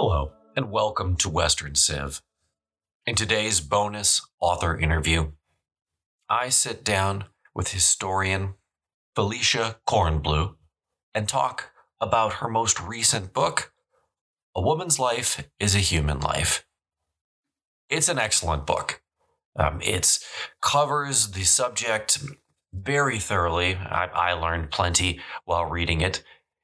Hello, and welcome to Western Civ. In today's bonus author interview, I sit down with historian Felicia Kornbluh and talk about her most recent book, A Woman's Life is a Human Life. It's an excellent book. Um, it covers the subject very thoroughly. I, I learned plenty while reading it.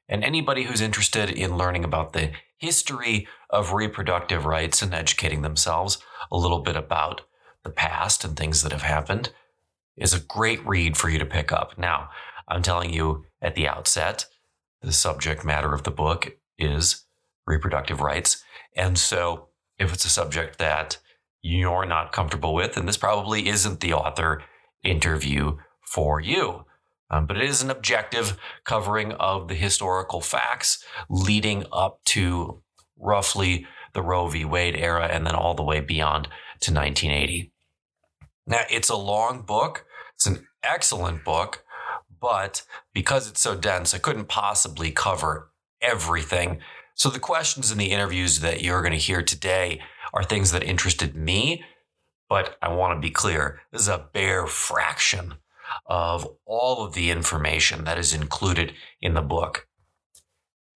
And anybody who's interested in learning about the history of reproductive rights and educating themselves a little bit about the past and things that have happened is a great read for you to pick up. Now, I'm telling you at the outset, the subject matter of the book is reproductive rights. And so if it's a subject that you're not comfortable with, then this probably isn't the author interview for you. Um, but it is an objective covering of the historical facts leading up to roughly the Roe v. Wade era and then all the way beyond to 1980. Now, it's a long book. It's an excellent book, but because it's so dense, I couldn't possibly cover everything. So the questions in the interviews that you're going to hear today are things that interested me, but I want to be clear. This is a bare fraction of all of the information that is included in the book.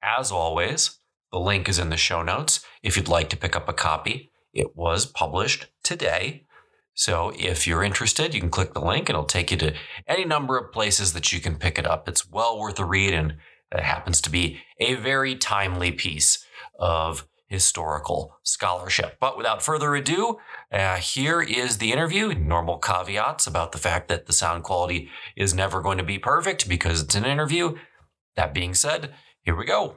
As always, the link is in the show notes if you'd like to pick up a copy. It was published today. So if you're interested, you can click the link. And it'll take you to any number of places that you can pick it up. It's well worth a read, and it happens to be a very timely piece of historical scholarship. But without further ado, uh, here is the interview. Normal caveats about the fact that the sound quality is never going to be perfect because it's an interview. That being said, here we go.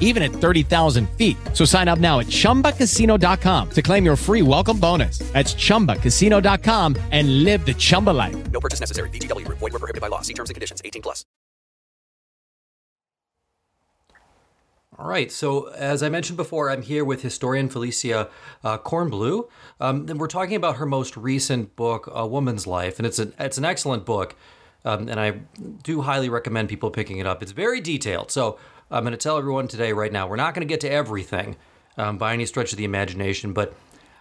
even at 30,000 feet. So sign up now at chumbacasino.com to claim your free welcome bonus. That's chumbacasino.com and live the Chumba life. No purchase necessary. VGW Group. Void were prohibited by law. See terms and conditions. 18 plus. All right. So, as I mentioned before, I'm here with historian Felicia uh, Kornbluh. Um, and we're talking about her most recent book, A Woman's Life, and it's an it's an excellent book, um, and I do highly recommend people picking it up. It's very detailed. So, I'm going to tell everyone today, right now, we're not going to get to everything um, by any stretch of the imagination, but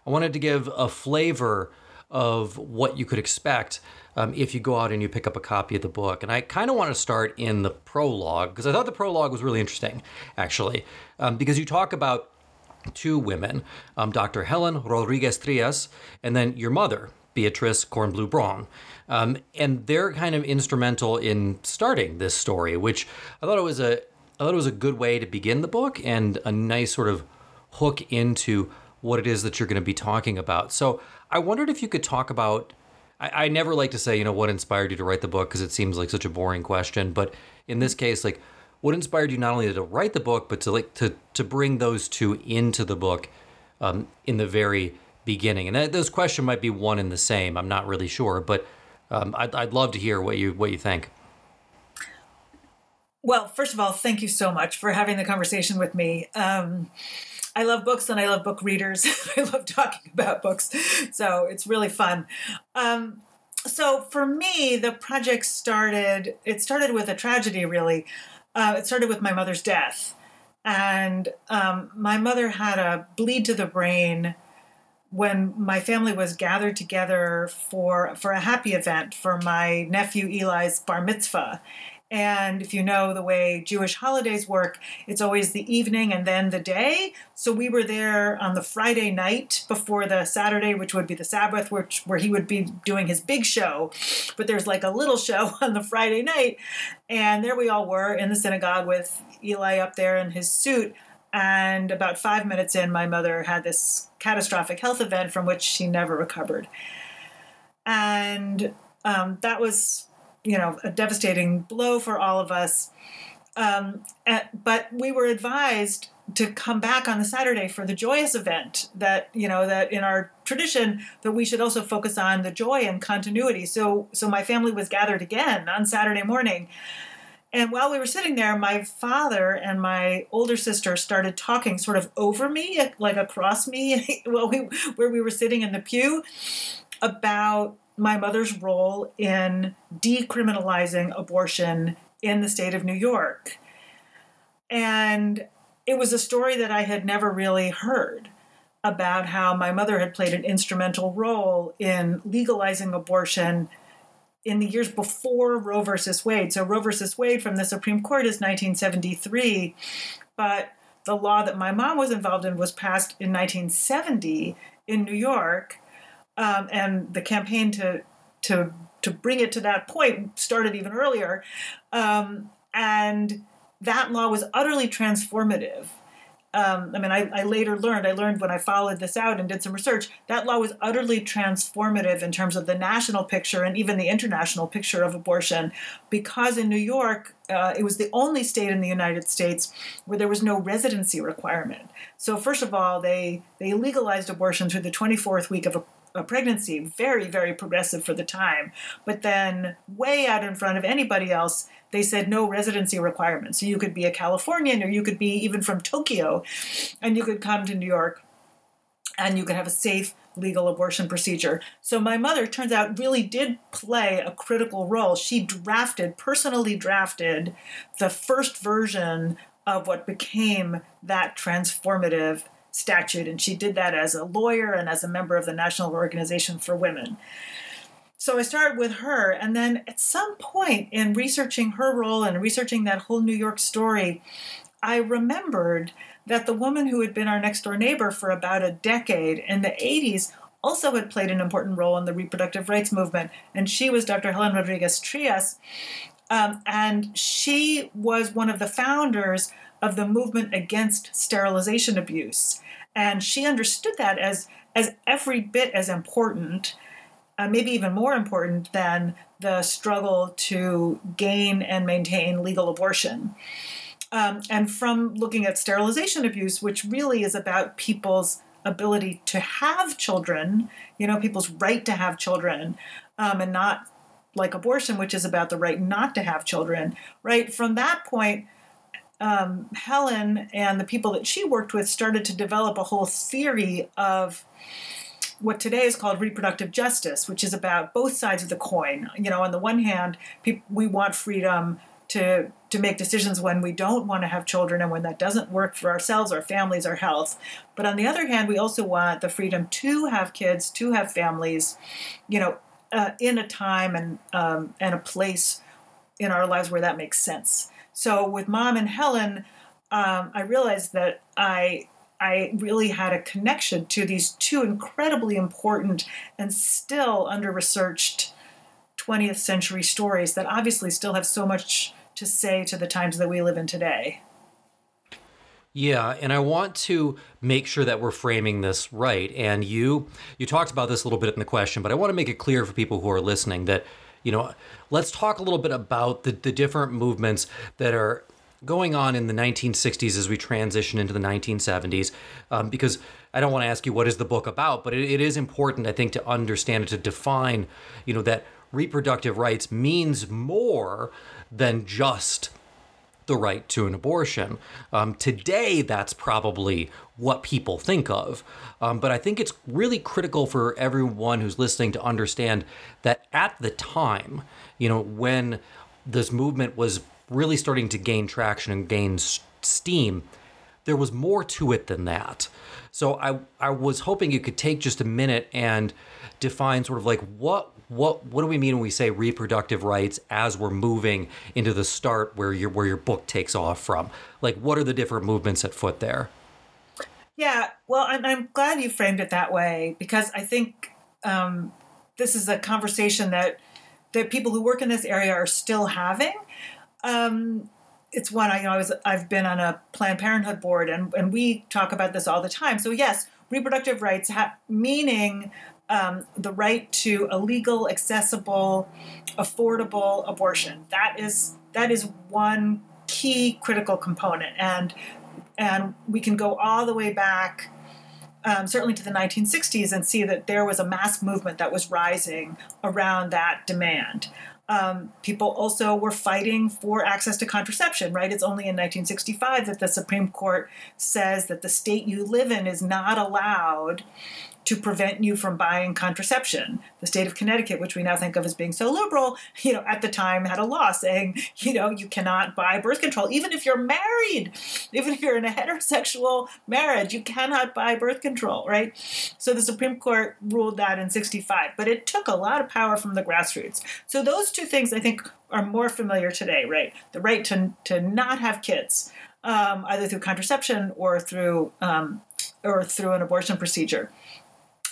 I wanted to give a flavor of what you could expect um, if you go out and you pick up a copy of the book. And I kind of want to start in the prologue because I thought the prologue was really interesting, actually, um, because you talk about two women, um, Dr. Helen Rodriguez Trias, and then your mother, Beatrice Kornbluh Braun. Um, and they're kind of instrumental in starting this story, which I thought it was a I thought it was a good way to begin the book and a nice sort of hook into what it is that you're going to be talking about. So I wondered if you could talk about. I, I never like to say, you know, what inspired you to write the book because it seems like such a boring question. But in this case, like, what inspired you not only to write the book, but to like to to bring those two into the book um, in the very beginning? And that, those questions might be one and the same. I'm not really sure, but um, I'd, I'd love to hear what you what you think. Well, first of all, thank you so much for having the conversation with me. Um, I love books and I love book readers. I love talking about books. So it's really fun. Um, so for me, the project started, it started with a tragedy, really. Uh, it started with my mother's death. And um, my mother had a bleed to the brain when my family was gathered together for for a happy event for my nephew Eli's bar mitzvah. And if you know the way Jewish holidays work, it's always the evening and then the day. So we were there on the Friday night before the Saturday, which would be the Sabbath, which where he would be doing his big show. But there's like a little show on the Friday night. And there we all were in the synagogue with Eli up there in his suit. And about five minutes in, my mother had this catastrophic health event from which she never recovered. And um, that was you know a devastating blow for all of us. Um, at, but we were advised to come back on the Saturday for the joyous event that you know that in our tradition that we should also focus on the joy and continuity. So so my family was gathered again on Saturday morning. And while we were sitting there, my father and my older sister started talking sort of over me, like across me, while we, where we were sitting in the pew, about my mother's role in decriminalizing abortion in the state of New York. And it was a story that I had never really heard about how my mother had played an instrumental role in legalizing abortion in the years before Roe versus Wade. So, Roe versus Wade from the Supreme Court is 1973, but the law that my mom was involved in was passed in 1970 in New York um, and the campaign to to to bring it to that point started even earlier, um, and that law was utterly transformative. Um, I mean, I, I, later learned, I learned when I followed this out and did some research, that law was utterly transformative in terms of the national picture and even the international picture of abortion, because in New York, uh, it was the only state in the United States where there was no residency requirement. So, first of all, they, they legalized abortion through the 24th week of a pregnancy, very, very progressive for the time. But then, way out in front of anybody else, they said no residency requirements. So you could be a Californian or you could be even from Tokyo and you could come to New York and you could have a safe legal abortion procedure. So my mother turns out really did play a critical role. She drafted, personally drafted the first version of what became that transformative statute, and she did that as a lawyer and as a member of the National Organization for Women. So I started with her, and then at some point in researching her role and researching that whole New York story, I remembered that the woman who had been our next door neighbor for about a decade in the 80s also had played an important role in the reproductive rights movement, and she was Dr. Helen Rodriguez Trias. Um, and she was one of the founders of the movement against sterilization abuse. And she understood that as as every bit as important, uh, maybe even more important than the struggle to gain and maintain legal abortion. Um, and from looking at sterilization abuse, which really is about people's ability to have children, you know, people's right to have children, um, and not like abortion, which is about the right not to have children, right? From that point, um, Helen and the people that she worked with started to develop a whole theory of what today is called reproductive justice, which is about both sides of the coin. You know, on the one hand, we want freedom to to make decisions when we don't want to have children and when that doesn't work for ourselves, our families, our health. But on the other hand, we also want the freedom to have kids, to have families, you know, uh, in a time and um, and a place in our lives where that makes sense. So with mom and Helen, um, I realized that I I really had a connection to these two incredibly important and still under researched 20th century stories that obviously still have so much to say to the times that we live in today. Yeah, and I want to make sure that we're framing this right. And you you talked about this a little bit in the question, but I want to make it clear for people who are listening that, you know, let's talk a little bit about the, the different movements that are going on in the 1960s as we transition into the 1970s um, because i don't want to ask you what is the book about but it, it is important i think to understand and to define you know that reproductive rights means more than just the right to an abortion. Um, today, that's probably what people think of. Um, but I think it's really critical for everyone who's listening to understand that at the time, you know, when this movement was really starting to gain traction and gain steam, there was more to it than that. So I, I was hoping you could take just a minute and define sort of like what what what do we mean when we say reproductive rights as we're moving into the start where your where your book takes off from? Like what are the different movements at foot there? Yeah, well, I'm, I'm glad you framed it that way because I think um, this is a conversation that that people who work in this area are still having. Um, it's one I you know I was I've been on a Planned Parenthood board and and we talk about this all the time. So yes, reproductive rights ha- meaning um, the right to a legal, accessible, affordable abortion. That is that is one key critical component, and and we can go all the way back. Um, certainly to the 1960s, and see that there was a mass movement that was rising around that demand. Um, people also were fighting for access to contraception, right? It's only in 1965 that the Supreme Court says that the state you live in is not allowed to prevent you from buying contraception. The state of Connecticut, which we now think of as being so liberal, you know, at the time had a law saying, you know, you cannot buy birth control, even if you're married, even if you're in a heterosexual marriage, you cannot buy birth control, right? So the Supreme Court ruled that in 65, but it took a lot of power from the grassroots. So those two things I think are more familiar today, right? The right to, to not have kids. Um, either through contraception or through um, or through an abortion procedure.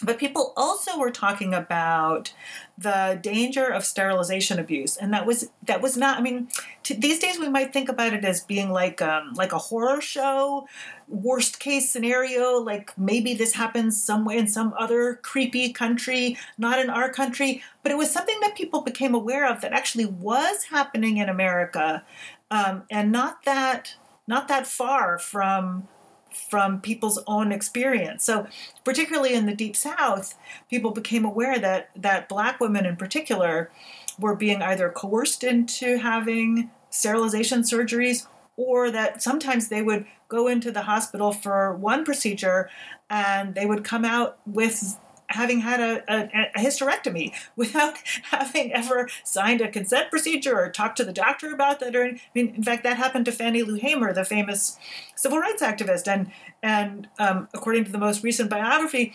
But people also were talking about the danger of sterilization abuse, and that was that was not. I mean, these days we might think about it as being like um, like a horror show, worst case scenario. Like maybe this happens somewhere in some other creepy country, not in our country. But it was something that people became aware of that actually was happening in America, um, and not that not that far from from people's own experience. So, particularly in the Deep South, people became aware that that Black women in particular were being either coerced into having sterilization surgeries or that sometimes they would go into the hospital for one procedure and they would come out with having had a, a, a, hysterectomy without having ever signed a consent procedure or talked to the doctor about that. Or I mean, in fact, that happened to Fannie Lou Hamer, the famous civil rights activist, and and um, according to the most recent biography,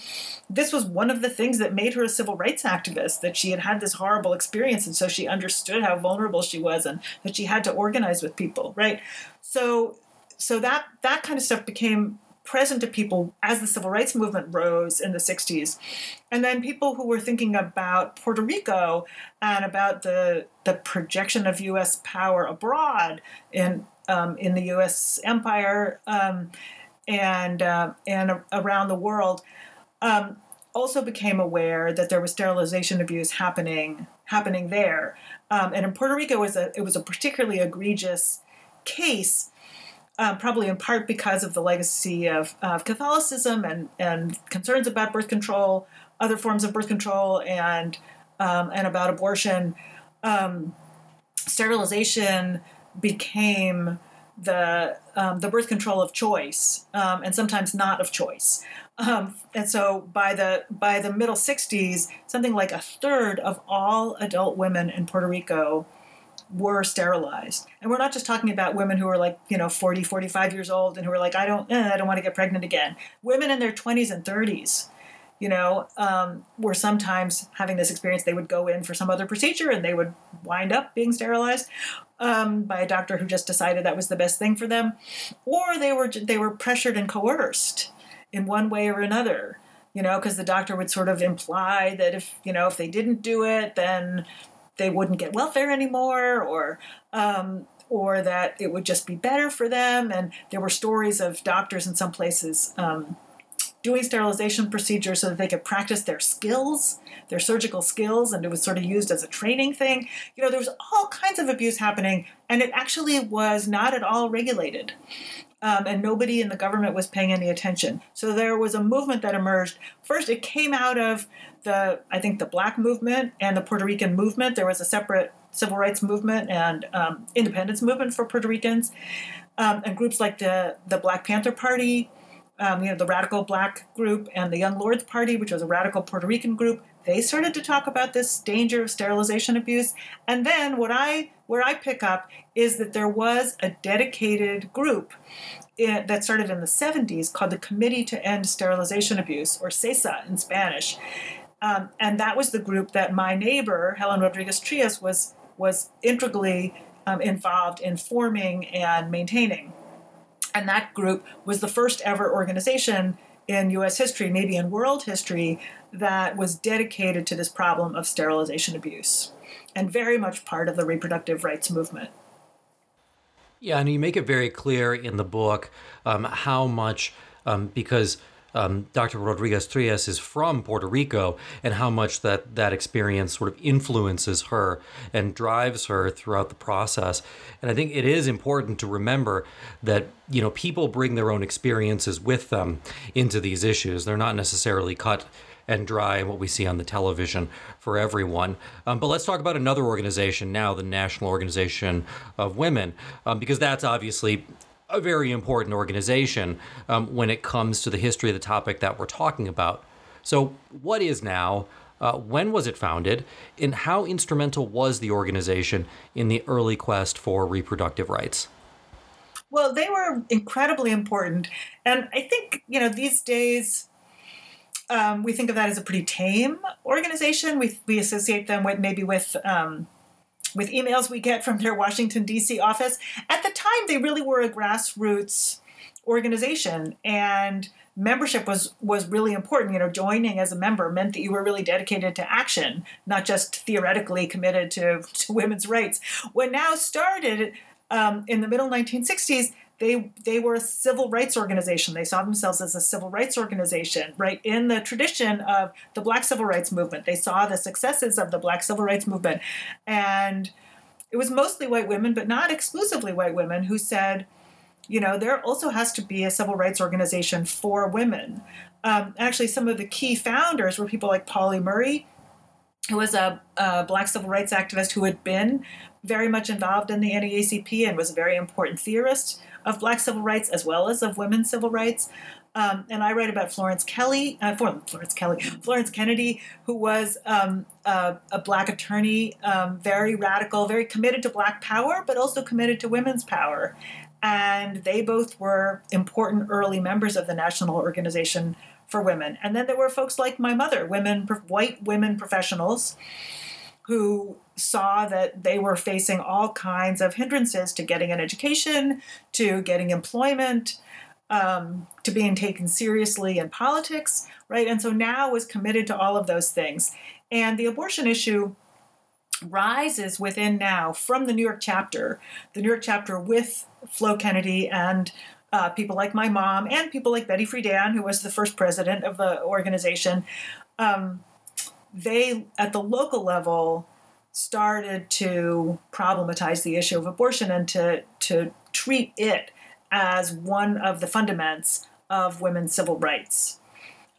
this was one of the things that made her a civil rights activist. That she had had this horrible experience, and so she understood how vulnerable she was, and that she had to organize with people, right? So so that that kind of stuff became present to people as the civil rights movement rose in the 60s. And then people who were thinking about Puerto Rico and about the, the projection of U.S. power abroad in, um, in the U.S. empire um, and, uh, and around the world. Um, also became aware that there was sterilization abuse happening happening there. Um, and in Puerto Rico, it was a it was a particularly egregious case, um, probably in part because of the legacy of, of Catholicism and and concerns about birth control, other forms of birth control, and um, and about abortion. Um, sterilization became the um, the birth control of choice, um, and sometimes not of choice. Um, and so by the by the middle 60s, something like a third of all adult women in Puerto Rico were sterilized. And we're not just talking about women who are like, you know, 40, 45 years old and who are like, I don't, eh, I don't want to get pregnant again. Women in their 20s and 30s, you know, um, were sometimes having this experience. They would go in for some other procedure and they would wind up being sterilized um, by a doctor who just decided that was the best thing for them, or they were they were pressured and coerced in one way or another. You know, because the doctor would sort of imply that if you know if they didn't do it, then they wouldn't get welfare anymore, or um, or that it would just be better for them. And there were stories of doctors in some places um, doing sterilization procedures so that they could practice their skills, their surgical skills, and it was sort of used as a training thing. You know, there was all kinds of abuse happening, and it actually was not at all regulated um, and nobody in the government was paying any attention. So there was a movement that emerged. First, it came out of the, I think, the Black movement and the Puerto Rican movement. There was a separate civil rights movement and um, independence movement for Puerto Ricans, um, and groups like the the Black Panther Party. Um, you know, the radical black group and the Young Lords Party, which was a radical Puerto Rican group, they started to talk about this danger of sterilization abuse. And then what I where I pick up is that there was a dedicated group in, that started in the 70s called the Committee to End Sterilization Abuse, or CESA in Spanish. Um, and that was the group that my neighbor, Helen Rodriguez Trias, was, was integrally um, involved in forming and maintaining. And that group was the first ever organization in US history, maybe in world history, that was dedicated to this problem of sterilization abuse and very much part of the reproductive rights movement. Yeah, and you make it very clear in the book um, how much, um, because um, Dr. Rodriguez Trias is from Puerto Rico, and how much that that experience sort of influences her and drives her throughout the process. And I think it is important to remember that you know people bring their own experiences with them into these issues. They're not necessarily cut and dry and what we see on the television for everyone. Um, but let's talk about another organization now, the National Organization of Women, um, because that's obviously a very important organization um, when it comes to the history of the topic that we're talking about. So, what is now? Uh, when was it founded? And how instrumental was the organization in the early quest for reproductive rights? Well, they were incredibly important. And I think, you know, these days, um, we think of that as a pretty tame organization. We, we associate them with maybe with um, with emails we get from their Washington D.C. office. At the time, they really were a grassroots organization, and membership was was really important. You know, joining as a member meant that you were really dedicated to action, not just theoretically committed to, to women's rights. When NOW started um, in the middle 1960s they they were a civil rights organization. They saw themselves as a civil rights organization, right? In the tradition of the Black Civil Rights Movement, they saw the successes of the Black Civil Rights Movement, and it was mostly white women, but not exclusively white women, who said, you know, there also has to be a civil rights organization for women. Um, actually, some of the key founders were people like Pauli Murray, who was a, a black civil rights activist who had been very much involved in the NAACP and was a very important theorist of black civil rights as well as of women's civil rights. Um, and I write about Florence Kelly, uh, Florence Kelly, Florence Kennedy, who was um, a, a, black attorney, um, very radical, very committed to black power, but also committed to women's power. And they both were important early members of the National Organization for Women. And then there were folks like my mother, women, white women professionals who saw that they were facing all kinds of hindrances to getting an education, to getting employment, um, to being taken seriously in politics, right? And so NOW was committed to all of those things. And the abortion issue rises within NOW from the New York chapter, the New York chapter with Flo Kennedy and uh, people like my mom and people like Betty Friedan, who was the first president of the organization, um, they at the local level started to problematize the issue of abortion and to to treat it as one of the fundaments of women's civil rights.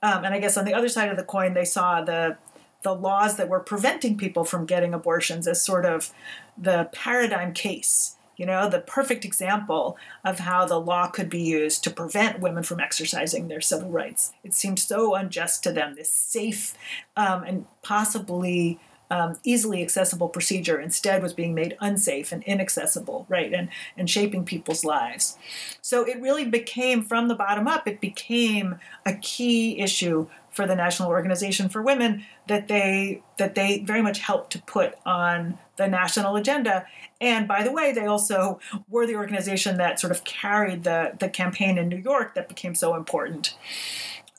Um, and I guess on the other side of the coin, they saw the the laws that were preventing people from getting abortions as sort of the paradigm case you know, the perfect example of how the law could be used to prevent women from exercising their civil rights. It seemed so unjust to them, this safe um, and possibly um, easily accessible procedure instead was being made unsafe and inaccessible, right, and, and shaping people's lives. So it really became, from the bottom up, it became a key issue for the National Organization for Women that they that they very much helped to put on the national agenda. And by the way, they also were the organization that sort of carried the the campaign in New York that became so important.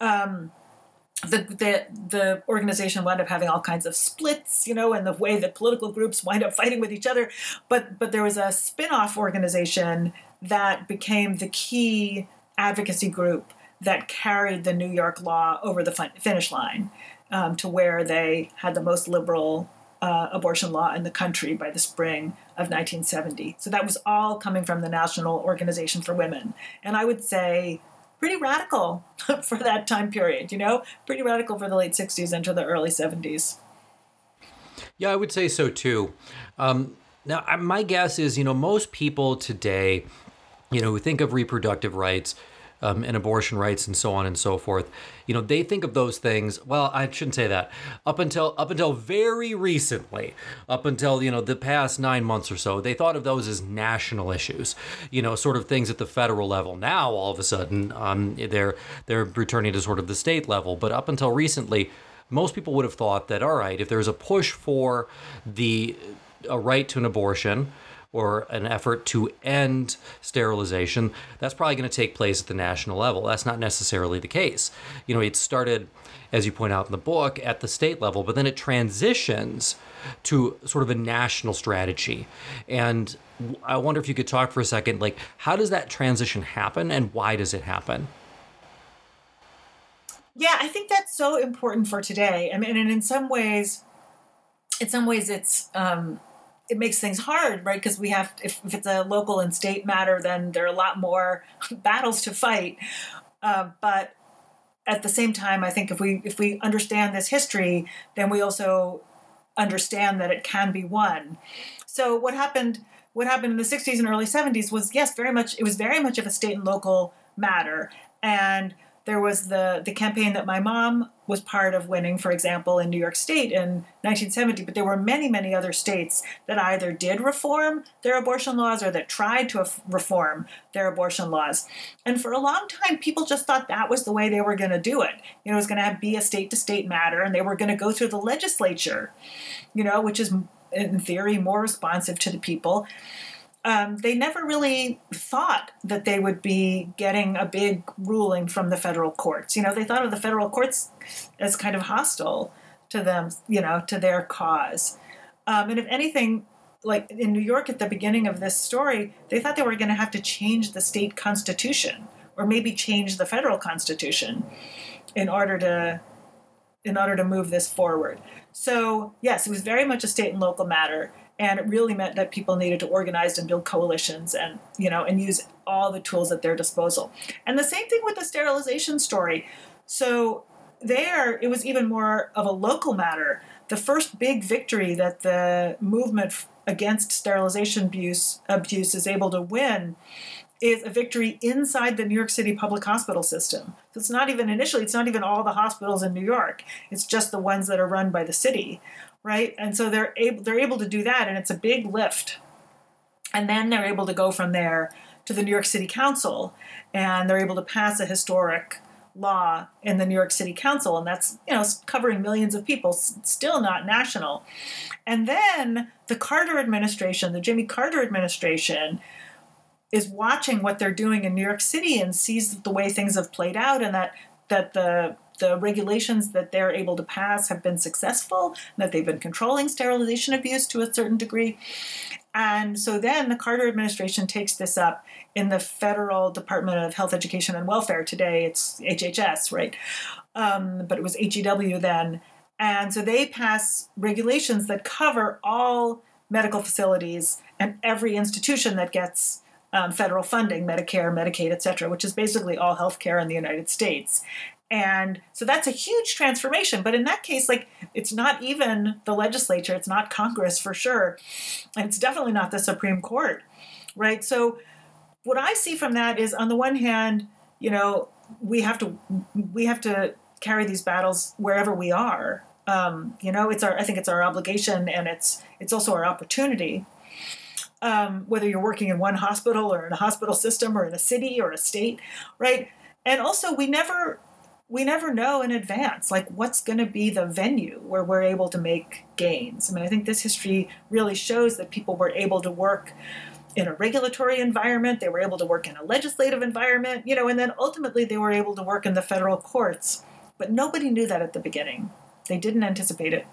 Um, the, the the organization wound up having all kinds of splits, you know, and the way that political groups wind up fighting with each other. But but there was a spin-off organization that became the key advocacy group that carried the New York law over the finish line um, to where they had the most liberal uh, abortion law in the country by the spring of 1970. So that was all coming from the National Organization for Women. And I would say pretty radical for that time period, you know, pretty radical for the late 60s into the early 70s. Yeah, I would say so too. Um, now, my guess is, you know, most people today, you know, who think of reproductive rights, um, and abortion rights and so on and so forth. You know, they think of those things. Well, I shouldn't say that. Up until up until very recently, up until you know the past nine months or so, they thought of those as national issues. You know, sort of things at the federal level. Now, all of a sudden, um, they're they're returning to sort of the state level. But up until recently, most people would have thought that all right, if there's a push for the a right to an abortion or an effort to end sterilization, that's probably going to take place at the national level. That's not necessarily the case. You know, it started, as you point out in the book, at the state level, but then it transitions to sort of a national strategy. And I wonder if you could talk for a second, like, how does that transition happen and why does it happen? Yeah, I think that's so important for today. I mean, and in some ways, in some ways, it's um, it makes things hard, right? Because we have, if, if, it's a local and state matter, then there are a lot more battles to fight. Uh, but at the same time, I think if we if we understand this history, then we also understand that it can be won. So what happened? What happened in the '60s and early '70s was yes, very much. It was very much of a state and local matter, and there was the the campaign that my mom was part of winning, for example, in New York State in 1970. But there were many, many other states that either did reform their abortion laws or that tried to reform their abortion laws. And for a long time, people just thought that was the way they were going to do it. You know, it was going to be a state to state matter, and they were going to go through the legislature. You know, which is in theory more responsive to the people um, they never really thought that they would be getting a big ruling from the federal courts. You know, they thought of the federal courts as kind of hostile to them, you know, to their cause. Um, and if anything, like in New York at the beginning of this story, they thought they were going to have to change the state constitution or maybe change the federal constitution in order to in order to move this forward. So, yes, it was very much a state and local matter and it really meant that people needed to organize and build coalitions and you know and use all the tools at their disposal and the same thing with the sterilization story so there it was even more of a local matter the first big victory that the movement against sterilization abuse abuse is able to win is a victory inside the New York City public hospital system. So it's not even initially, it's not even all the hospitals in New York. It's just the ones that are run by the city right? And so they're able they're able to do that, and it's a big lift. And then they're able to go from there to the New York City Council, and they're able to pass a historic law in the New York City Council, and that's you know covering millions of people, still not national. And then the Carter administration, the Jimmy Carter administration, is watching what they're doing in New York City and sees the way things have played out, and that that the the regulations that they're able to pass have been successful, that they've been controlling sterilization abuse to a certain degree. And so then the Carter administration takes this up in the Federal Department of Health, Education, and Welfare. Today it's HHS, right? Um, but it was HEW then. And so they pass regulations that cover all medical facilities and every institution that gets um, federal funding, Medicare, Medicaid, et cetera, which is basically all healthcare in the United States. And so that's a huge transformation. But in that case, like it's not even the legislature, it's not Congress for sure. And it's definitely not the Supreme Court, right? So what I see from that is on the one hand, you know, we have to we have to carry these battles wherever we are. Um, you know, it's our I think it's our obligation and it's it's also our opportunity. Um, whether you're working in one hospital or in a hospital system or in a city or a state, right? And also, we never we never know in advance like what's going to be the venue where we're able to make gains i mean i think this history really shows that people were able to work in a regulatory environment they were able to work in a legislative environment you know and then ultimately they were able to work in the federal courts but nobody knew that at the beginning they didn't anticipate it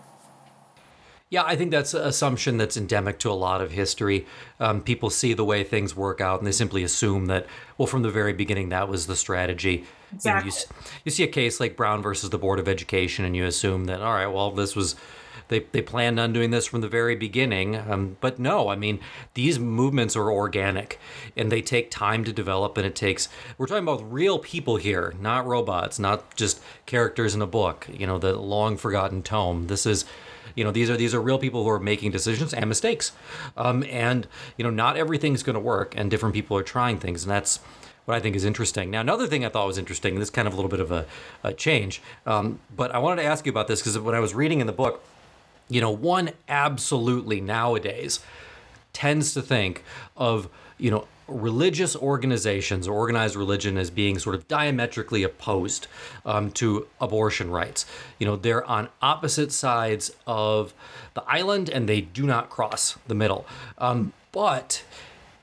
yeah, I think that's an assumption that's endemic to a lot of history. Um, people see the way things work out and they simply assume that, well, from the very beginning, that was the strategy. Exactly. You, know, you, you see a case like Brown versus the Board of Education, and you assume that, all right, well, this was they, they planned on doing this from the very beginning. Um, but no, I mean, these movements are organic and they take time to develop. And it takes, we're talking about real people here, not robots, not just characters in a book, you know, the long forgotten tome. This is, you know these are these are real people who are making decisions and mistakes um, and you know not everything's going to work and different people are trying things and that's what I think is interesting. Now, another thing I thought was interesting, and this is kind of a little bit of a, a change, um, but I wanted to ask you about this because when I was reading in the book, you know, one absolutely nowadays tends to think of, you know, religious organizations or organized religion as being sort of diametrically opposed um, to abortion rights. You know, they're on opposite sides of the island and they do not cross the middle. Um, but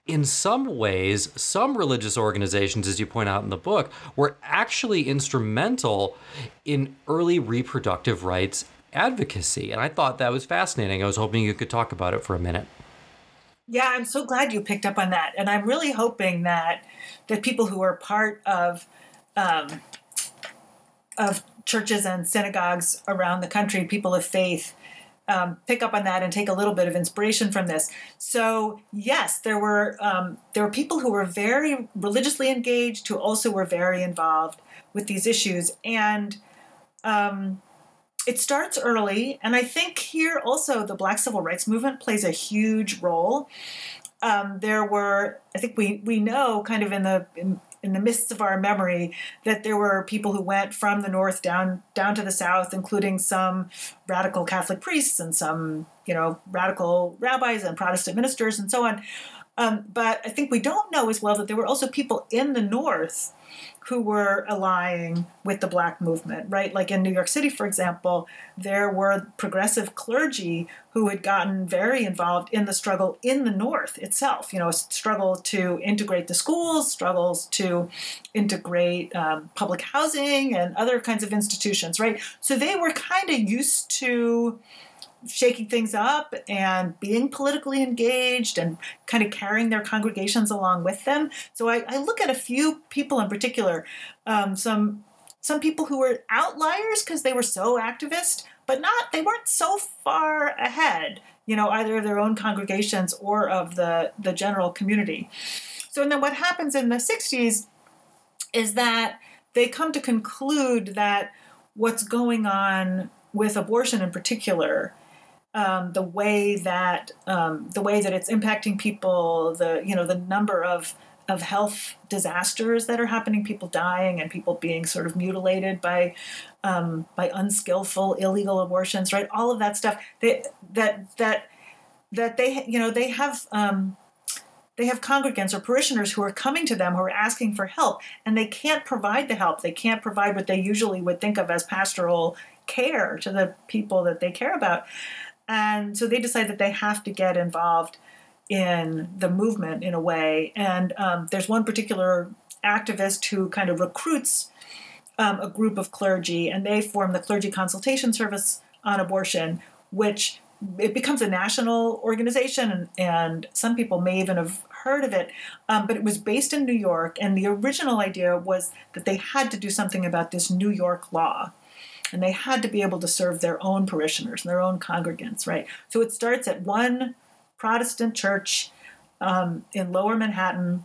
in some ways, some religious organizations, as you point out in the book, were actually instrumental in early reproductive rights advocacy. And I thought that was fascinating. I was hoping you could talk about it for a minute. Yeah, I'm so glad you picked up on that, and I'm really hoping that that people who are part of um, of churches and synagogues around the country, people of faith, um, pick up on that and take a little bit of inspiration from this. So yes, there were um, there were people who were very religiously engaged, who also were very involved with these issues, and um, it starts early, and I think here also the Black Civil Rights Movement plays a huge role. Um, there were, I think we we know, kind of in the in, in the mists of our memory, that there were people who went from the north down down to the south, including some radical Catholic priests and some you know radical rabbis and Protestant ministers and so on. Um, but I think we don't know as well that there were also people in the north who were allying with the black movement, right? Like in New York City, for example, there were progressive clergy who had gotten very involved in the struggle in the North itself, you know, struggle to integrate the schools, struggles to integrate um, public housing and other kinds of institutions, right? So they were kind of used to shaking things up and being politically engaged and kind of carrying their congregations along with them. So I, I look at a few people in particular, um, some some people who were outliers because they were so activist, but not they weren't so far ahead, you know, either of their own congregations or of the the general community. So and then what happens in the 60s is that they come to conclude that what's going on with abortion in particular um, the way that um, the way that it's impacting people, the you know the number of of health disasters that are happening, people dying and people being sort of mutilated by um, by unskillful illegal abortions, right? All of that stuff. They, that that that they you know they have um, they have congregants or parishioners who are coming to them who are asking for help and they can't provide the help they can't provide what they usually would think of as pastoral care to the people that they care about and so they decide that they have to get involved in the movement in a way. And um, there's one particular activist who kind of recruits um, a group of clergy, and they form the Clergy Consultation Service on Abortion, which it becomes a national organization, and, and some people may even have heard of it. Um, but it was based in New York, and the original idea was that they had to do something about this New York law. And they had to be able to serve their own parishioners and their own congregants, right? So it starts at one Protestant church um, in lower Manhattan,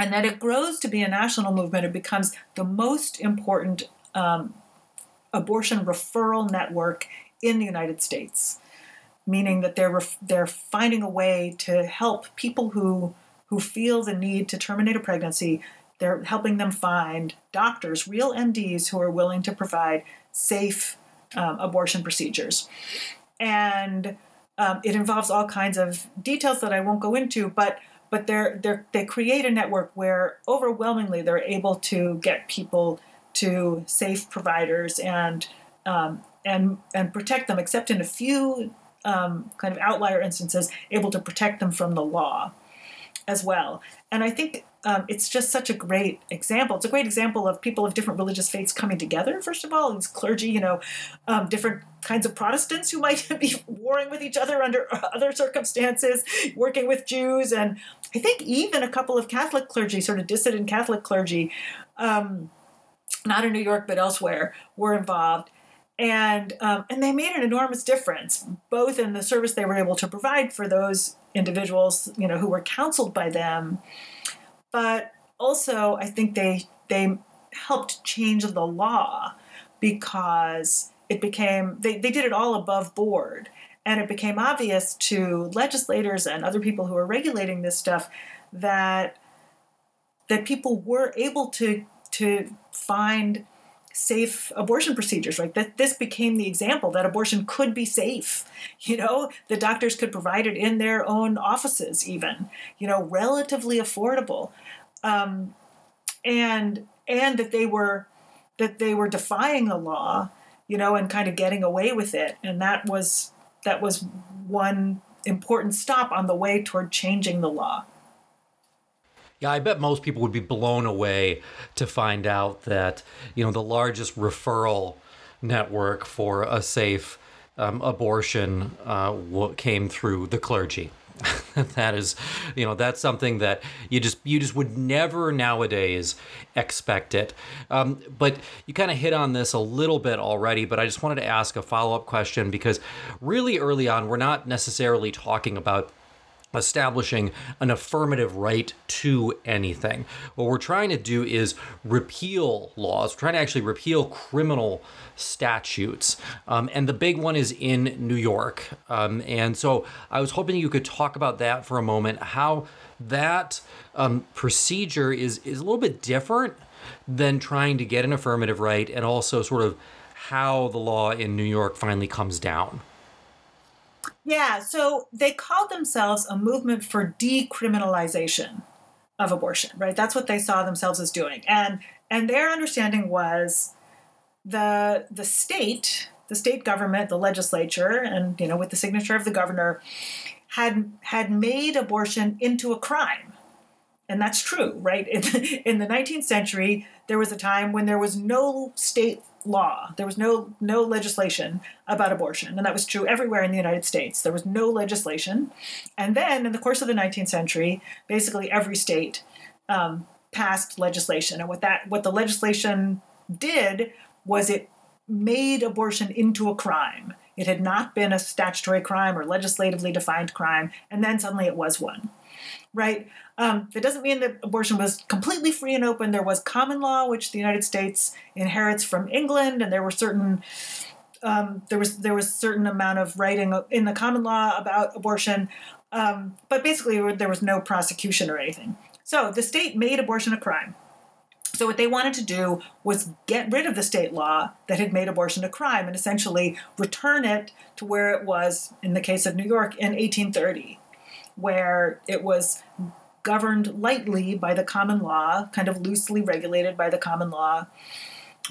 and then it grows to be a national movement. It becomes the most important um, abortion referral network in the United States, meaning that they're ref- they're finding a way to help people who who feel the need to terminate a pregnancy. They're helping them find doctors, real MDs, who are willing to provide safe um, abortion procedures, and um, it involves all kinds of details that I won't go into, but but they're, they're they create a network where overwhelmingly they're able to get people to safe providers and um, and and protect them, except in a few um, kind of outlier instances, able to protect them from the law as well. And I think um, it's just such a great example. It's a great example of people of different religious faiths coming together. First of all, it's clergy, you know, um, different kinds of Protestants who might be warring with each other under other circumstances, working with Jews, and I think even a couple of Catholic clergy, sort of dissident Catholic clergy, um, not in New York but elsewhere, were involved and um, and they made an enormous difference both in the service they were able to provide for those individuals you know who were counseled by them but also i think they they helped change the law because it became they, they did it all above board. And it became obvious to legislators and other people who are regulating this stuff that that people were able to to find safe abortion procedures right? That this became the example that abortion could be safe. You know the doctors could provide it in their own offices even you know relatively affordable. Um, and and that they were that they were defying the law you know and kind of getting away with it. And that was that was one important stop on the way toward changing the law yeah, I bet most people would be blown away to find out that, you know, the largest referral network for a safe um, abortion uh, came through the clergy. that is, you know, that's something that you just you just would never nowadays expect it. Um, but you kind of hit on this a little bit already. But I just wanted to ask a follow up question because really early on, we're not necessarily talking about establishing an affirmative right to anything. What we're trying to do is repeal laws. We're trying to actually repeal criminal statutes. Um, and the big one is in New York. Um, and so I was hoping you could talk about that for a moment, how that um, procedure is, is a little bit different than trying to get an affirmative right and also sort of how the law in New York finally comes down. Yeah, so they called themselves a movement for decriminalization of abortion, right? That's what they saw themselves as doing. And and their understanding was the the state, the state government, the legislature, and you know, with the signature of the governor, had had made abortion into a crime. And that's true, right? In, in the 19th century, there was a time when there was no state law. There was no no legislation about abortion, and that was true everywhere in the United States. There was no legislation, and then in the course of the 19th century, basically every state um, passed legislation, and what that what the legislation did was it made abortion into a crime. It had not been a statutory crime or legislatively defined crime, and then suddenly it was one right? Um, that doesn't mean that abortion was completely free and open. There was common law, which the United States inherits from England, and there were certain um, there was there was certain amount of writing in the common law about abortion, um, but basically there was no prosecution or anything. So the state made abortion a crime. So what they wanted to do was get rid of the state law that had made abortion a crime and essentially return it to where it was in the case of New York in 1830 where it was governed lightly by the common law, kind of loosely regulated by the common law,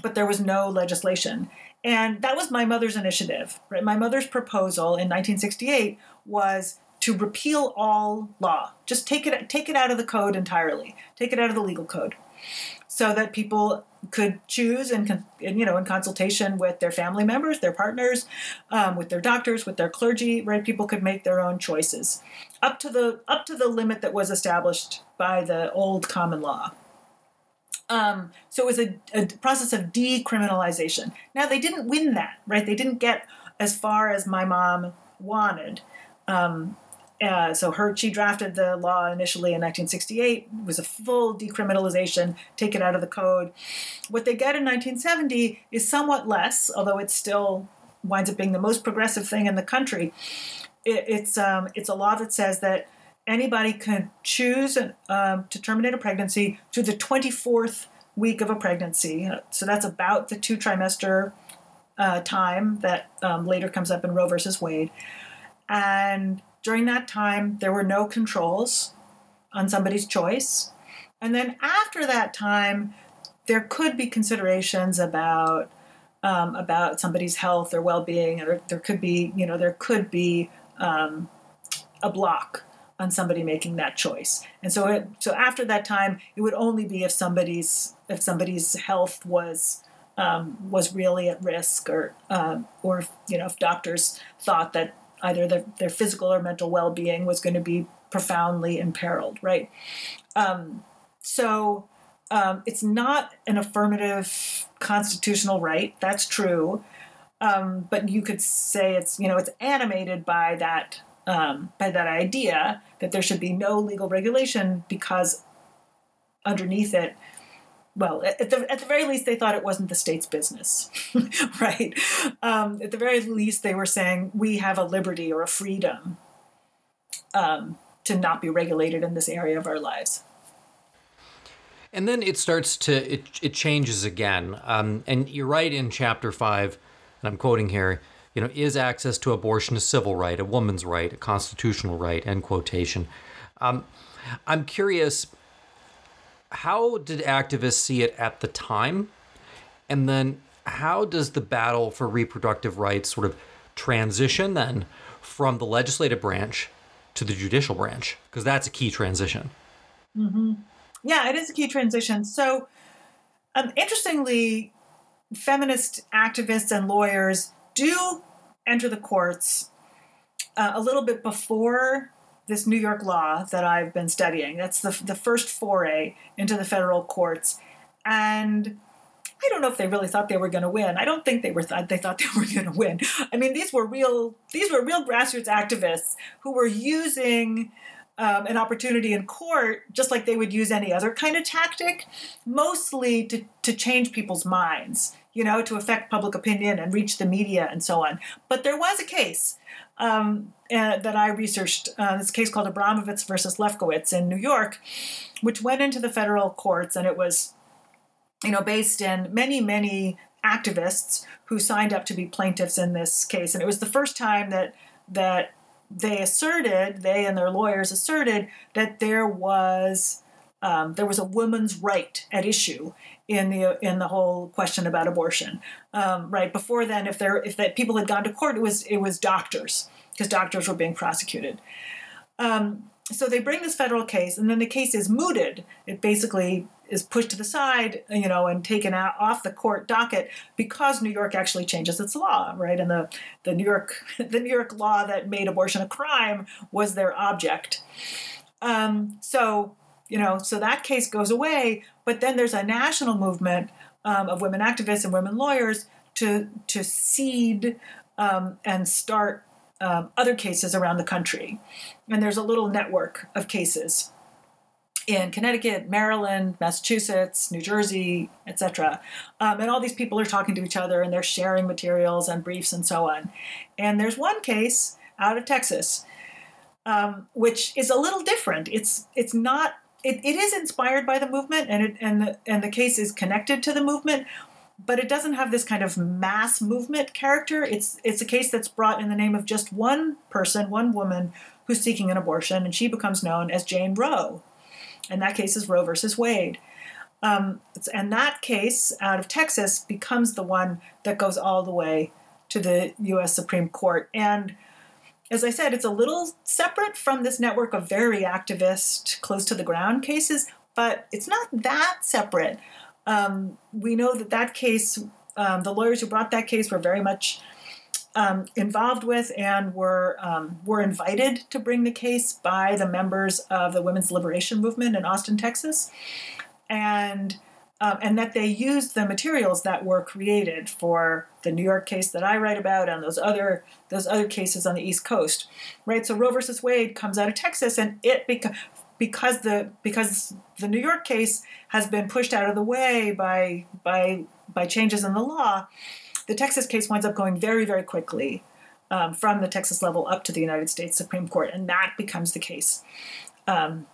but there was no legislation. And that was my mother's initiative. Right? My mother's proposal in 1968 was to repeal all law. Just take it take it out of the code entirely. Take it out of the legal code. so that people could choose and, you know in consultation with their family members their partners um, with their doctors with their clergy right? People could make their own choices. Up to the up to the limit that was established by the old common law. Um, so it was a, a process of decriminalization. Now they didn't win that right? They didn't get as far as my mom wanted. Um, uh, so her she drafted the law initially in 1968 it was a full decriminalization taken out of the code. What they get in 1970 is somewhat less although it still winds up being the most progressive thing in the country. It, it's um, it's a law that says that anybody can choose um, to terminate a pregnancy to the 24th week of a pregnancy. So that's about the two trimester uh, time that um, later comes up in roe versus wade. And during that time, there were no controls on somebody's choice. And then after that time, there could be considerations about um, about somebody's health or well-being, or there could be, you know, there could be um, a block on somebody making that choice. And so, it, so after that time, it would only be if somebody's if somebody's health was um, was really at risk, or um, or you know, if doctors thought that either their, their physical or mental well-being was going to be profoundly imperiled right? Um, so um, it's not an affirmative constitutional right that's true um, but you could say it's you know it's animated by that um, by that idea that there should be no legal regulation because underneath it well, at the, at the very least, they thought it wasn't the state's business, right? Um, at the very least, they were saying we have a liberty or a freedom um, to not be regulated in this area of our lives. And then it starts to, it, it changes again. Um, and you're right in chapter five, and I'm quoting here, you know, is access to abortion a civil right, a woman's right, a constitutional right, end quotation. Um, I'm curious how did activists see it at the time? And then how does the battle for reproductive rights sort of transition then from the legislative branch to the judicial branch? Because that's a key transition. Mm-hmm. Yeah, it is a key transition. So, um, interestingly, feminist activists and lawyers do enter the courts uh, a little bit before this New York law that I've been studying. That's the, the first foray into the federal courts. And I don't know if they really thought they were going to win. I don't think they were th- they thought they were going to win. I mean, these were real these were real grassroots activists who were using um, an opportunity in court just like they would use any other kind of tactic, mostly to to change people's minds, you know, to affect public opinion and reach the media and so on. But there was a case um, uh, that I researched, uh, this case called Abramowicz versus Lefkowitz in New York, which went into the federal courts, and it was, you know, based in many, many activists who signed up to be plaintiffs in this case, and it was the first time that that they asserted, they and their lawyers asserted that there was um, there was a woman's right at issue in the in the whole question about abortion. Um, right before then, if there if that people had gone to court, it was it was doctors because doctors were being prosecuted. Um, so they bring this federal case, and then the case is mooted. It basically is pushed to the side, you know, and taken out off the court docket because New York actually changes its law, right? And the the New York the New York law that made abortion a crime was their object. Um, so you know, so that case goes away. But then there's a national movement um, of women activists and women lawyers to to seed um, and start um, other cases around the country. And there's a little network of cases in Connecticut, Maryland, Massachusetts, New Jersey, etc. Um, and all these people are talking to each other and they're sharing materials and briefs and so on. And there's one case out of Texas, um, which is a little different. It's it's not. It, it is inspired by the movement and it, and the and the case is connected to the movement, but it doesn't have this kind of mass movement character. It's it's a case that's brought in the name of just one person, one woman who's seeking an abortion, and she becomes known as Jane Roe. And that case is Roe versus Wade. Um, and that case out of Texas becomes the one that goes all the way to the U.S. Supreme Court. And as I said, it's a little separate from this network of very activist, close to the ground cases, but it's not that separate. Um, we know that that case, um, the lawyers who brought that case were very much um, involved with and were um, were invited to bring the case by the members of the women's liberation movement in Austin, Texas, and um, and that they used the materials that were created for the New York case that I write about and those other those other cases on the East Coast, right? So Roe versus Wade comes out of Texas, and it beca- because the because the New York case has been pushed out of the way by by by changes in the law, the Texas case winds up going very very quickly um, from the Texas level up to the United States Supreme Court, and that becomes the case um,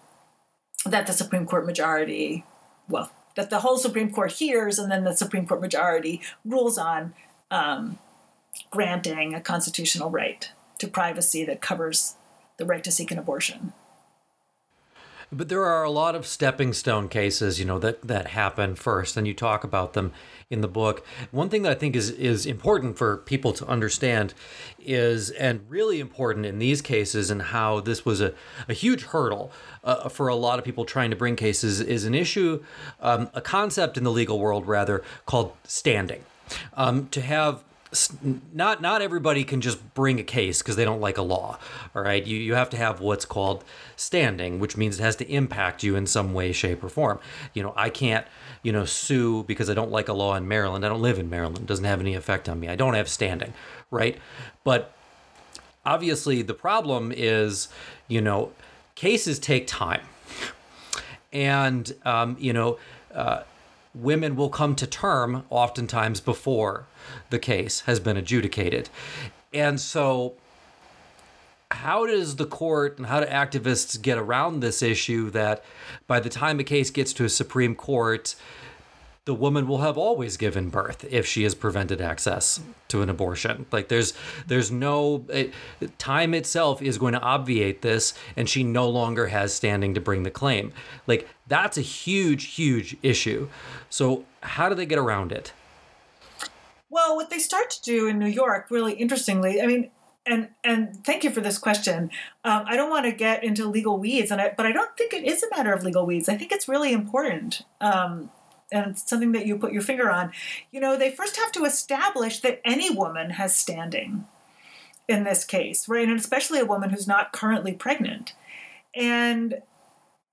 that the Supreme Court majority, well, that the whole Supreme Court hears, and then the Supreme Court majority rules on um, granting a constitutional right to privacy that covers the right to seek an abortion. But there are a lot of stepping stone cases, you know, that that happen first, and you talk about them in the book. One thing that I think is is important for people to understand is, and really important in these cases, and how this was a, a huge hurdle uh, for a lot of people trying to bring cases, is an issue, um, a concept in the legal world rather called standing. Um, to have not not everybody can just bring a case because they don't like a law all right? You, you have to have what's called standing which means it has to impact you in some way shape or form. You know i can't you know sue because i don't like a law in maryland. I don't live in maryland. It doesn't have any effect on me. I don't have standing right? But obviously the problem is you know cases take time. And um, you know uh, women will come to term oftentimes before the case has been adjudicated. And so, how does the court and how do activists get around this issue that by the time a case gets to a Supreme Court, the woman will have always given birth if she has prevented access to an abortion. Like there's there's no it, time itself is going to obviate this and she no longer has standing to bring the claim. Like that's a huge huge issue. So how do they get around it? Well what they start to do in new york really interestingly i mean and and thank you for this question. Um, I don't want to get into legal weeds, and I, but I don't think it is a matter of legal weeds. I think it's really important. Um, and it's something that you put your finger on, you know, they first have to establish that any woman has standing in this case, right? And especially a woman who's not currently pregnant. And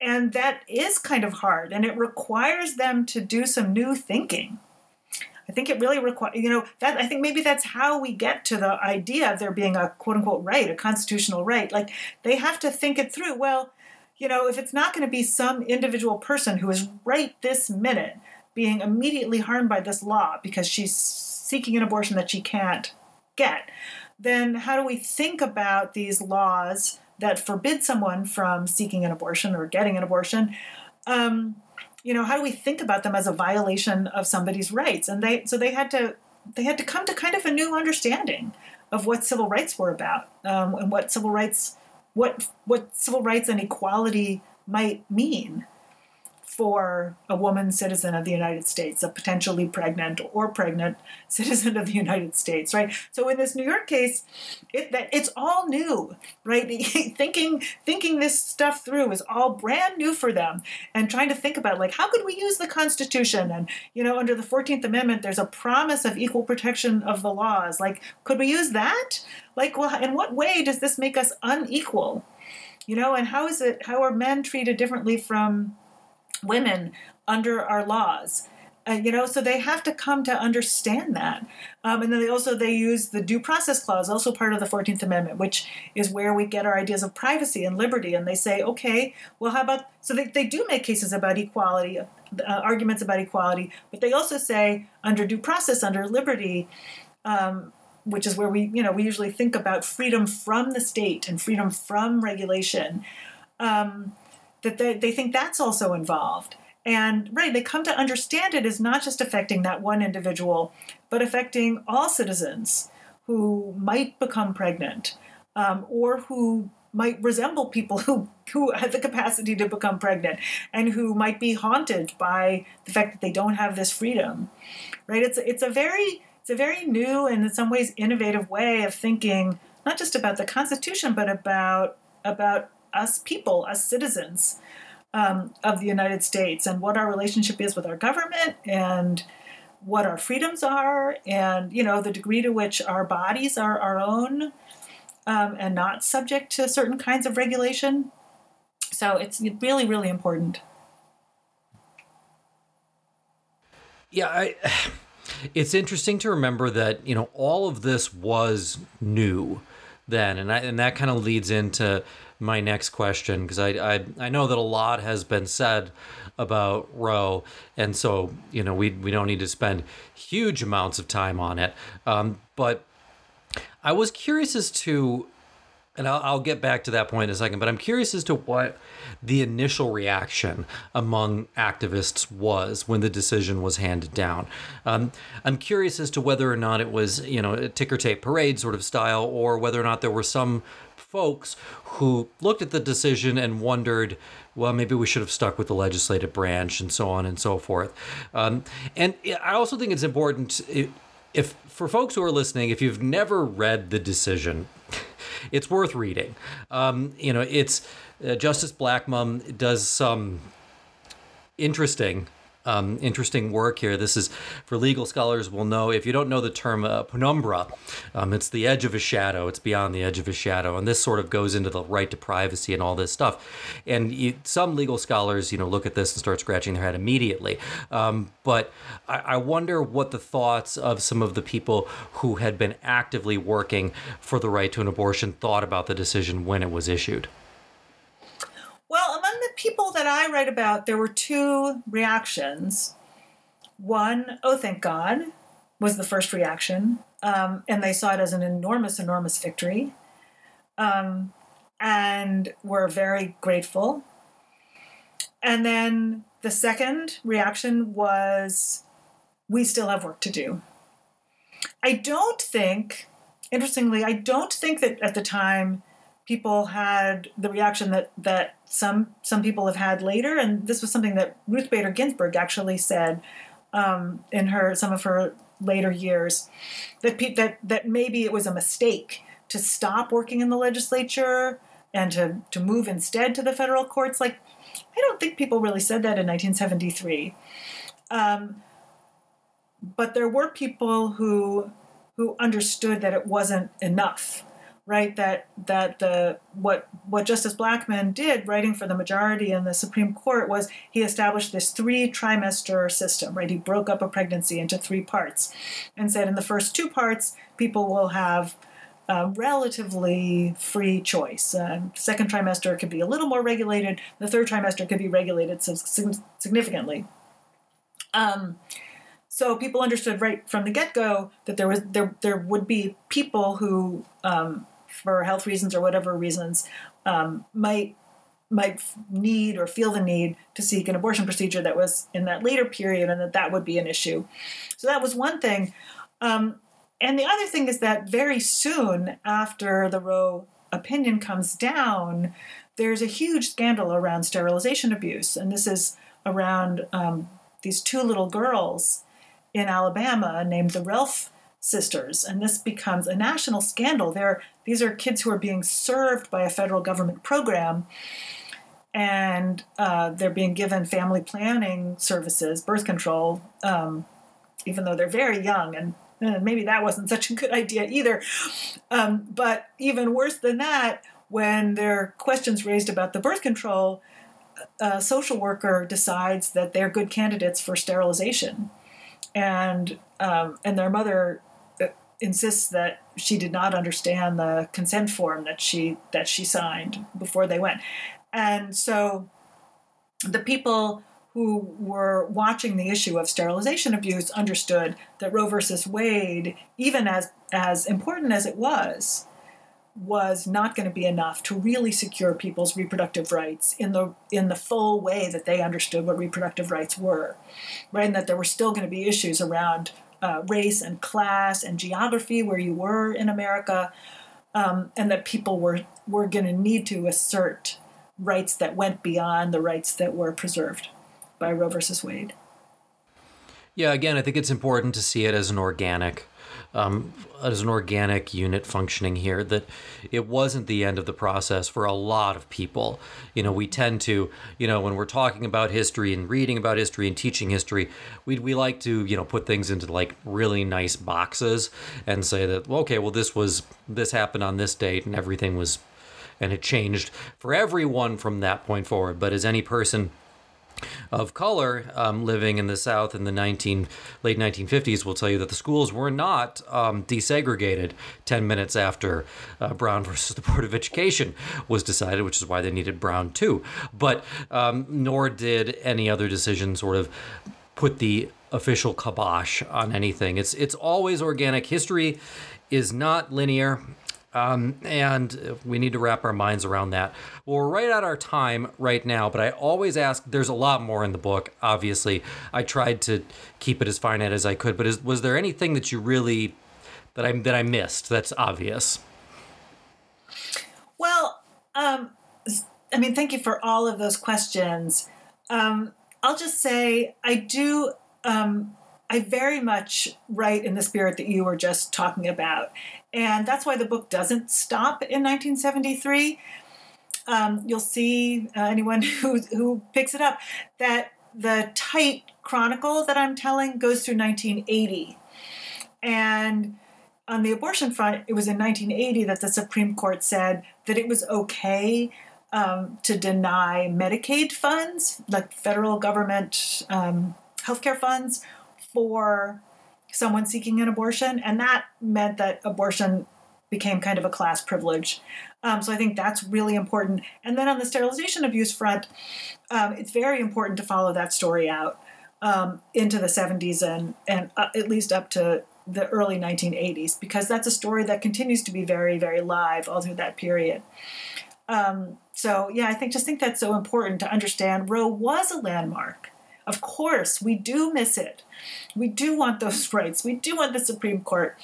and that is kind of hard and it requires them to do some new thinking. I think it really requires, you know, that I think maybe that's how we get to the idea of there being a quote unquote right, a constitutional right. Like they have to think it through. Well, you know, if it's not going to be some individual person who is right this minute being immediately harmed by this law because she's seeking an abortion that she can't get, then how do we think about these laws that forbid someone from seeking an abortion or getting an abortion? Um, you know, how do we think about them as a violation of somebody's rights? And they so they had to they had to come to kind of a new understanding of what civil rights were about um, and what civil rights what what civil rights and equality might mean for a woman citizen of the United States, a potentially pregnant or pregnant citizen of the United States, right? So in this New York case, it, that it's all new, right? thinking thinking this stuff through is all brand new for them, and trying to think about like how could we use the Constitution, and you know, under the Fourteenth Amendment, there's a promise of equal protection of the laws. Like, could we use that? Like, well, in what way does this make us unequal? You know, and how is it? How are men treated differently from women under our laws. Uh, you know, so they have to come to understand that. Um, and then they also they use the due process clause, also part of the Fourteenth Amendment, which is where we get our ideas of privacy and liberty. And they say, okay, well, how about so they, they do make cases about equality, uh, arguments about equality, but they also say under due process, under liberty. Um, which is where we, you know, we usually think about freedom from the state and freedom from regulation. Um, that they, they think that's also involved. And right, they come to understand it as not just affecting that one individual, but affecting all citizens who might become pregnant um, or who might resemble people who, who have the capacity to become pregnant and who might be haunted by the fact that they don't have this freedom. Right? It's, it's a very it's a very new and in some ways innovative way of thinking not just about the Constitution, but about about us people, us citizens. um, of the United States and what our relationship is with our government and what our freedoms are and you know the degree to which our bodies are our own um, and not subject to certain kinds of regulation. So it's really, really important. Yeah, I, it's interesting to remember that you know all of this was new then, and I, and that kind of leads into my next question because I, I I know that a lot has been said about Roe, and so you know we we don't need to spend huge amounts of time on it, um, but I was curious as to and I'll, I'll, get back to that point in a second, but I'm curious as to what the initial reaction among activists was when the decision was handed down. Um, I'm curious as to whether or not it was, you know, a ticker tape parade sort of style, or whether or not there were some folks who looked at the decision and wondered, well, maybe we should have stuck with the legislative branch and so on and so forth. Um, and I also think it's important. If for folks who are listening, if you've never read the decision, it's worth reading. Um, you know, it's uh, Justice Blackmun does some interesting um, interesting work here. This is for legal scholars will know. If you don't know the term uh, penumbra, um, it's the edge of a shadow. It's beyond the edge of a shadow, and this sort of goes into the right to privacy and all this stuff. And you, some legal scholars, you know, look at this and start scratching their head immediately. Um, but I, I wonder what the thoughts of some of the people who had been actively working for the right to an abortion thought about the decision when it was issued. Well, among the people that I write about, there were two reactions. One, oh, thank God, was the first reaction. Um, and they saw it as an enormous, enormous victory. Um, and were very grateful. And then the second reaction was, we still have work to do. I don't think, interestingly, I don't think that at the time people had the reaction that that some some people have had later, and this was something that Ruth Bader Ginsburg actually said um, in her some of her later years that pe- that that maybe it was a mistake to stop working in the legislature and to to move instead to the federal courts. Like, I don't think people really said that in 1973. Um, but there were people who who understood that it wasn't enough right that that the what what justice blackmun did writing for the majority in the supreme court was he established this three trimester system right he broke up a pregnancy into three parts and said in the first two parts people will have uh, relatively free choice. Uh, second trimester could be a little more regulated. The third trimester could be regulated significantly. Um, so people understood right from the get go that there was there there would be people who um, for health reasons or whatever reasons um, might might need or feel the need to seek an abortion procedure that was in that later period and that that would be an issue. So that was one thing. Um, and the other thing is that very soon after the roe opinion comes down there's a huge scandal around sterilization abuse. And this is around um, these two little girls in alabama named the Relf sisters, and this becomes a national scandal. They're, these are kids who are being served by a federal government program, and uh, they're being given family planning services, birth control, um, even though they're very young, and, maybe that wasn't such a good idea either. Um, but even worse than that, when there are questions raised about the birth control, a social worker decides that they're good candidates for sterilization and um, and their mother insists that she did not understand the consent form that she that she signed before they went. And so the people who were watching the issue of sterilization abuse understood that roe versus wade even as as important as it was was not going to be enough to really secure people's reproductive rights in the in the full way that they understood what reproductive rights were right? And that there were still going to be issues around uh, race and class and geography where you were in America, um, and that people were were going to need to assert rights that went beyond the rights that were preserved by Roe versus Wade. Yeah, again, I think it's important to see it as an organic um, as an organic unit functioning here. That it wasn't the end of the process for a lot of people. You know, we tend to, you know, when we're talking about history and reading about history and teaching history, we we like to, you know, put things into like really nice boxes and say that, well, okay, well, this was this happened on this date and everything was, and it changed for everyone from that point forward. But as any person of color um, living in the South in the 19 late 1950s will tell you that the schools were not um, desegregated 10 minutes after uh, Brown versus the Board of Education was decided, which is why they needed Brown II. But um, nor did any other decision sort of put the official kibosh on anything. It's it's always organic. History is not linear. Um, and we need to wrap our minds around that. Well, we're right at our time right now, but I always ask there's a lot more in the book, obviously. I tried to keep it as finite as I could, but is, was there anything that you really that I that I missed that's obvious? Well, um, I mean, thank you for all of those questions. Um, I'll just say I do. Um, I very much write in the spirit that you were just talking about. And that's why the book doesn't stop in 1973. Um, you'll see uh, anyone who, who picks it up that the tight chronicle that I'm telling goes through 1980. And on the abortion front, it was in 1980 that the Supreme Court said that it was okay um, to deny Medicaid funds, like federal government um, healthcare funds, for someone seeking an abortion, and that meant that abortion became kind of a class privilege. Um, so I think that's really important. And then on the sterilization abuse front, um, it's very important to follow that story out um, into the 70s and and uh, at least up to the early 1980s because that's a story that continues to be very very live all through that period. Um, so yeah, I think just think that's so important to understand. Roe was a landmark. Of course, we do miss it. We do want those rights. We do want the Supreme Court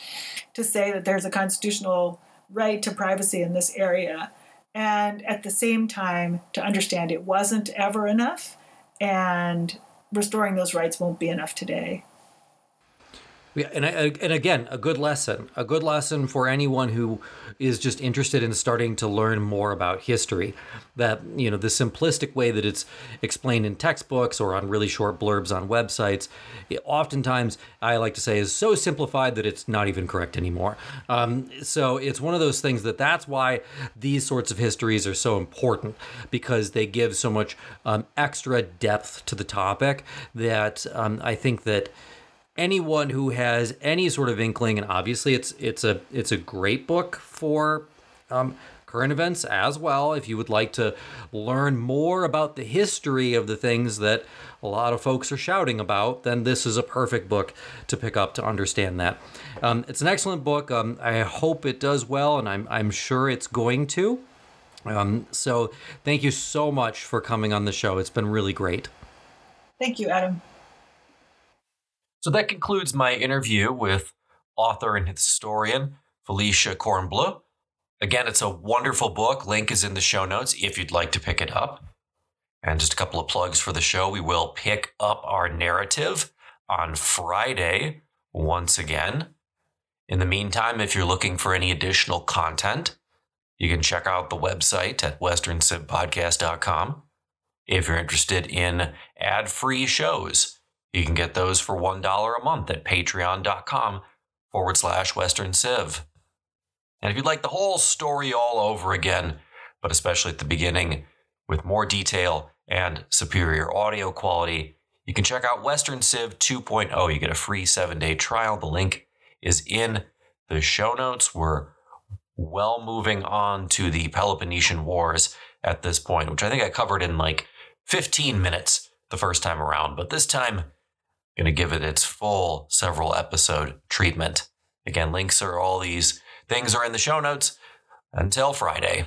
to say that there's a constitutional right to privacy in this area. And at the same time, to understand it wasn't ever enough, and restoring those rights won't be enough today. Yeah, and and again, a good lesson, a good lesson for anyone who is just interested in starting to learn more about history. That you know, the simplistic way that it's explained in textbooks or on really short blurbs on websites, it, oftentimes I like to say is so simplified that it's not even correct anymore. Um, so it's one of those things that that's why these sorts of histories are so important because they give so much um, extra depth to the topic that um, I think that anyone who has any sort of inkling, and obviously it's it's a it's a great book for um, current events as well. If you would like to learn more about the history of the things that a lot of folks are shouting about, then this is a perfect book to pick up to understand that. Um, it's an excellent book. Um, I hope it does well, and I'm I'm sure it's going to. Um, so thank you so much for coming on the show. It's been really great. Thank you, Adam. So that concludes my interview with author and historian Felicia Kornbluh. Again, it's a wonderful book. Link is in the show notes if you'd like to pick it up. And just a couple of plugs for the show. We will pick up our narrative on Friday once again. In the meantime, if you're looking for any additional content, you can check out the website at westerncivpodcast.com. If you're interested in ad free shows, you can get those for $1 a month at patreon.com forward slash Western Civ. And if you'd like the whole story all over again, but especially at the beginning with more detail and superior audio quality, you can check out Western Civ 2.0. You get a free seven day trial. The link is in the show notes. We're well moving on to the Peloponnesian Wars at this point, which I think I covered in like 15 minutes the first time around. But this time, going to give it its full several episode treatment. Again, links are all these things are in the show notes. Until Friday.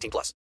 18 plus.